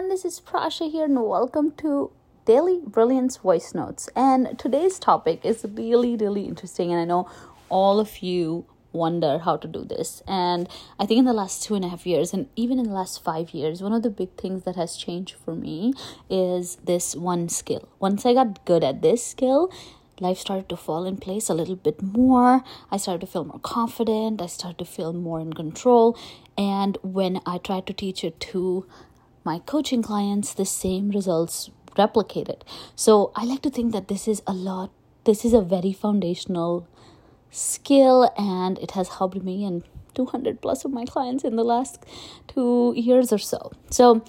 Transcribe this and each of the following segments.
everyone, this is Prasha here, and welcome to Daily Brilliance Voice Notes. And today's topic is really, really interesting, and I know all of you wonder how to do this. And I think in the last two and a half years, and even in the last five years, one of the big things that has changed for me is this one skill. Once I got good at this skill, life started to fall in place a little bit more. I started to feel more confident. I started to feel more in control. And when I tried to teach it to my coaching clients the same results replicated. So I like to think that this is a lot, this is a very foundational skill and it has helped me and 200 plus of my clients in the last two years or so. So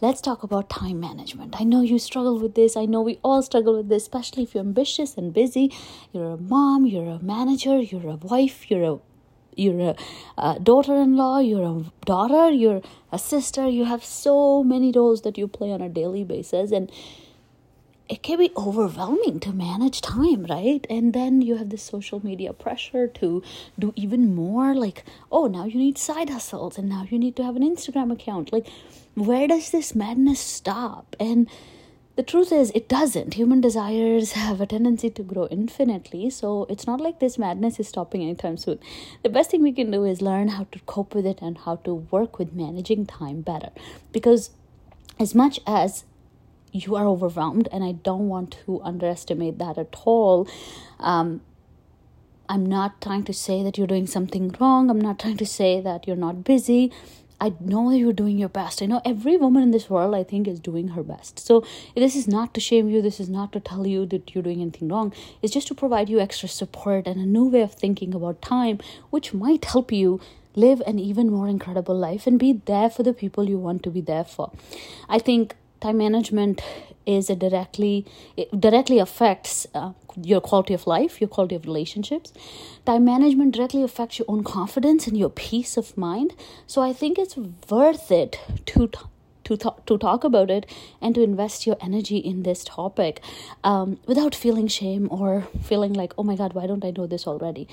let's talk about time management. I know you struggle with this. I know we all struggle with this, especially if you're ambitious and busy. You're a mom, you're a manager, you're a wife, you're a you're a, a daughter-in-law you're a daughter you're a sister you have so many roles that you play on a daily basis and it can be overwhelming to manage time right? And then you have this social media pressure to do even more like oh now you need side hustles and now you need to have an instagram account. Like where does this madness stop? And the truth is it doesn't. Human desires have a tendency to grow infinitely so it's not like this madness is stopping anytime soon. The best thing we can do is learn how to cope with it and how to work with managing time better. Because as much as you are overwhelmed and i don't want to underestimate that at all um, i'm not trying to say that you're doing something wrong. I'm not trying to say that you're not busy I know you're doing your best. I know every woman in this world, I think, is doing her best. So, this is not to shame you. This is not to tell you that you're doing anything wrong. It's just to provide you extra support and a new way of thinking about time, which might help you live an even more incredible life and be there for the people you want to be there for. I think time management is a directly directly affects uh, your quality of life your quality of relationships. Time management directly affects your own confidence and your peace of mind. So i think it's worth it to to talk, to talk about it and to invest your energy in this topic um, without feeling shame or feeling like oh my god why don't i know this already?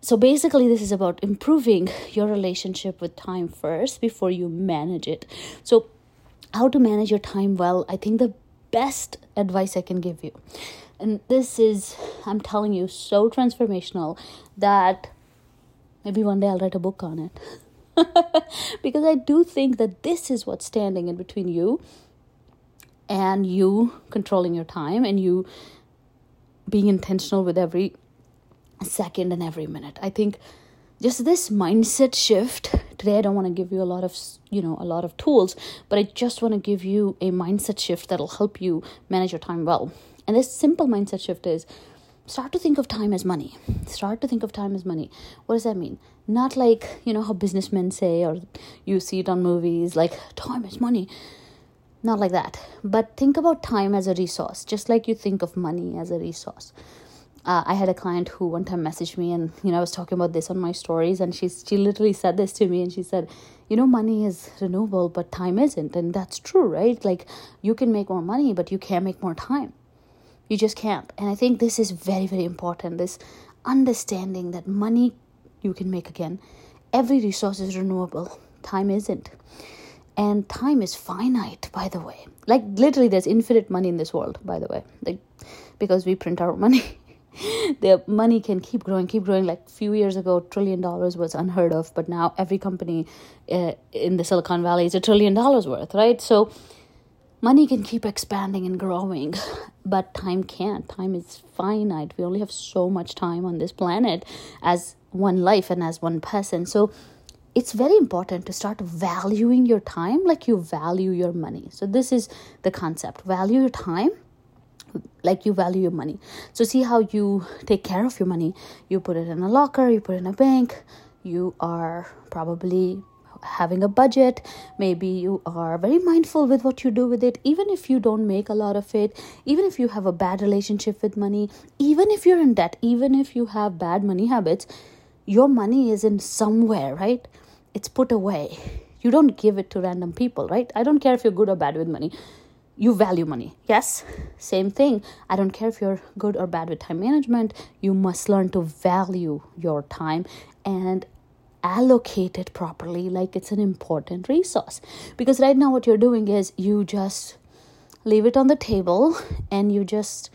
So basically this is about improving your relationship with time first before you manage it. So how to manage your time well, I think the best advice I can give you. And this is, I'm telling you, so transformational that maybe one day I'll write a book on it. because I do think that this is what's standing in between you and you controlling your time and you being intentional with every second and every minute. I think just this mindset shift. Today i don't want to give you a lot of you know a lot of tools but i just want to give you a mindset shift that'll help you manage your time well. And this simple mindset shift is start to think of time as money. Start to think of time as money. What does that mean? Not like you know how businessmen say or you see it on movies like time is money. Not like that. But think about time as a resource just like you think of money as a resource uh, I had a client who one time messaged me, and you know I was talking about this on my stories, and she she literally said this to me, and she said, you know, money is renewable, but time isn't, and that's true, right? Like you can make more money, but you can't make more time. You just can't, and I think this is very very important. This understanding that money you can make again, every resource is renewable, time isn't. And time is finite, by the way. Like literally, there's infinite money in this world, by the way. Like because we print our money the money can keep growing keep growing. Like few years ago trillion dollars was unheard of but now every company uh, in the silicon valley is a trillion dollars worth right? So money can keep expanding and growing but time can't. Time is finite. We only have so much time on this planet as one life and as one person. So it's very important to start valuing your time like you value your money. So this is the concept. Value your time like you value your money. So see how you take care of your money. You put it in a locker you put it in a bank. You are probably having a budget. Maybe you are very mindful with what you do with it. Even if you don't make a lot of it even if you have a bad relationship with money even if you're in debt even if you have bad money habits your money is in somewhere right? It's put away. You don't give it to random people right? I don't care if you're good or bad with money you value money. Yes, same thing. I don't care if you're good or bad with time management, you must learn to value your time and allocate it properly like it's an important resource. Because right now what you're doing is you just leave it on the table and you just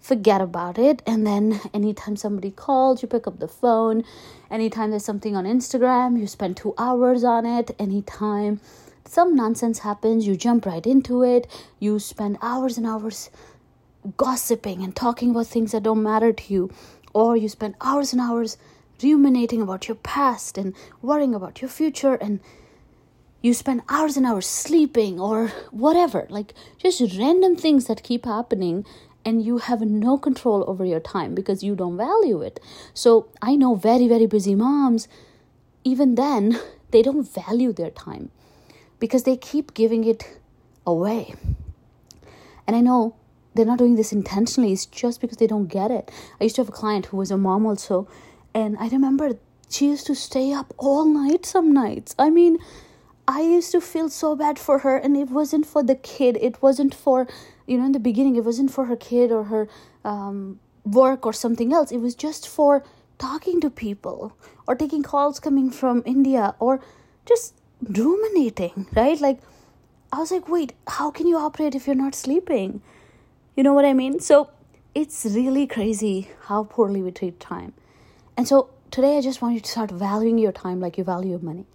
forget about it. And then anytime somebody calls you pick up the phone. Anytime there's something on instagram you spend two hours on it. Anytime some nonsense happens you jump right into it you spend hours and hours gossiping and talking about things that don't matter to you or you spend hours and hours ruminating about your past and worrying about your future and you spend hours and hours sleeping or whatever like just random things that keep happening and you have no control over your time because you don't value it. So i know very very busy moms even then they don't value their time because they keep giving it away and i know they're not doing this intentionally it's just because they don't get it i used to have a client who was a mom also and i remember she used to stay up all night some nights i mean I used to feel so bad for her, and it wasn't for the kid. It wasn't for, you know, in the beginning, it wasn't for her kid or her um, work or something else. It was just for talking to people or taking calls coming from India or just ruminating, right? Like, I was like, wait, how can you operate if you're not sleeping? You know what I mean? So it's really crazy how poorly we treat time. And so today, I just want you to start valuing your time like you value your money.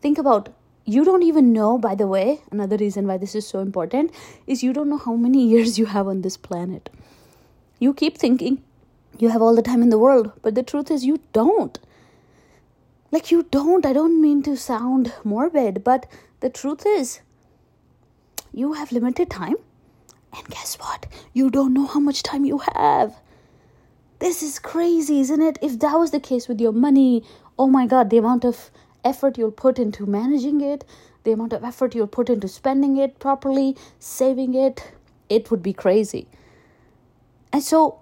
Think about you don't even know by the way another reason why this is so important is you don't know how many years you have on this planet you keep thinking you have all the time in the world but the truth is you don't like you don't. I don't mean to sound morbid but the truth is you have limited time. And guess what? You don't know how much time you have. This is crazy isn't it? If that was the case with your money oh my god the amount of effort you'll put into managing it, the amount of effort you'll put into spending it properly, saving it, it would be crazy. And so,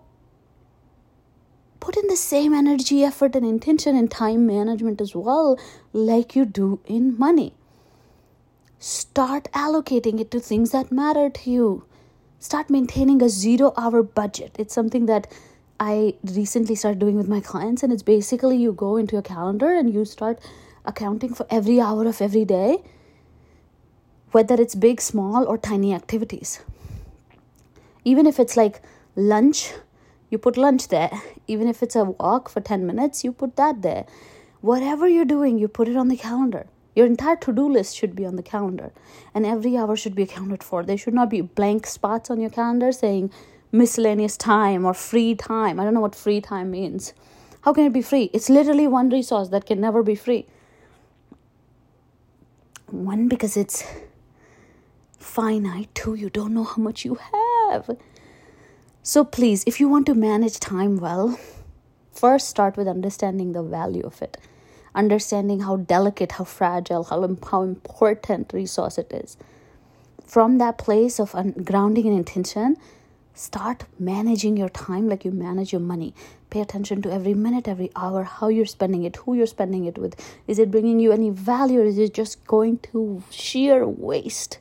put in the same energy, effort, and intention in time management as well, like you do in money. Start allocating it to things that matter to you. Start maintaining a zero hour budget. It's something that I recently started doing with my clients, and it's basically you go into your calendar and you start accounting for every hour of every day, whether it's big, small, or tiny activities. Even if it's like lunch, you put lunch there. Even if it's a walk for 10 minutes, you put that there. Whatever you're doing, you put it on the calendar. Your entire to do list should be on the calendar, and every hour should be accounted for. There should not be blank spots on your calendar saying miscellaneous time or free time. I don't know what free time means. How can it be free? It's literally one resource that can never be free. One, because it's finite. Two, you don't know how much you have. So please, if you want to manage time well, first start with understanding the value of it, understanding how delicate, how fragile, how, how important resource it is. From that place of grounding and intention, start managing your time like you manage your money. Pay attention to every minute every hour how you're spending it who you're spending it with. Is it bringing you any value or is it just going to sheer waste?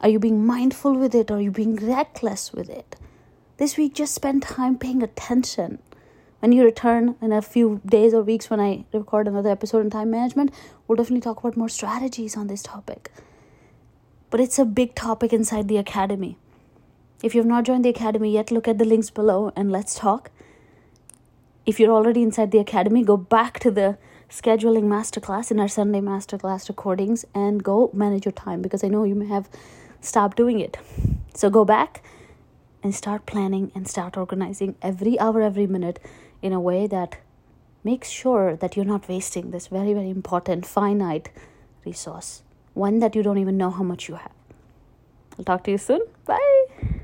Are you being mindful with it or are you being reckless with it this week just spend time paying attention when you return in a few days or weeks when i record another episode on time management we'll definitely talk about more strategies on this topic but it's a big topic inside the academy if you have not joined the academy yet, look at the links below and let's talk. If you're already inside the academy, go back to the scheduling masterclass in our Sunday masterclass recordings and go manage your time because I know you may have stopped doing it. So go back and start planning and start organizing every hour, every minute in a way that makes sure that you're not wasting this very, very important, finite resource. One that you don't even know how much you have. I'll talk to you soon. Bye.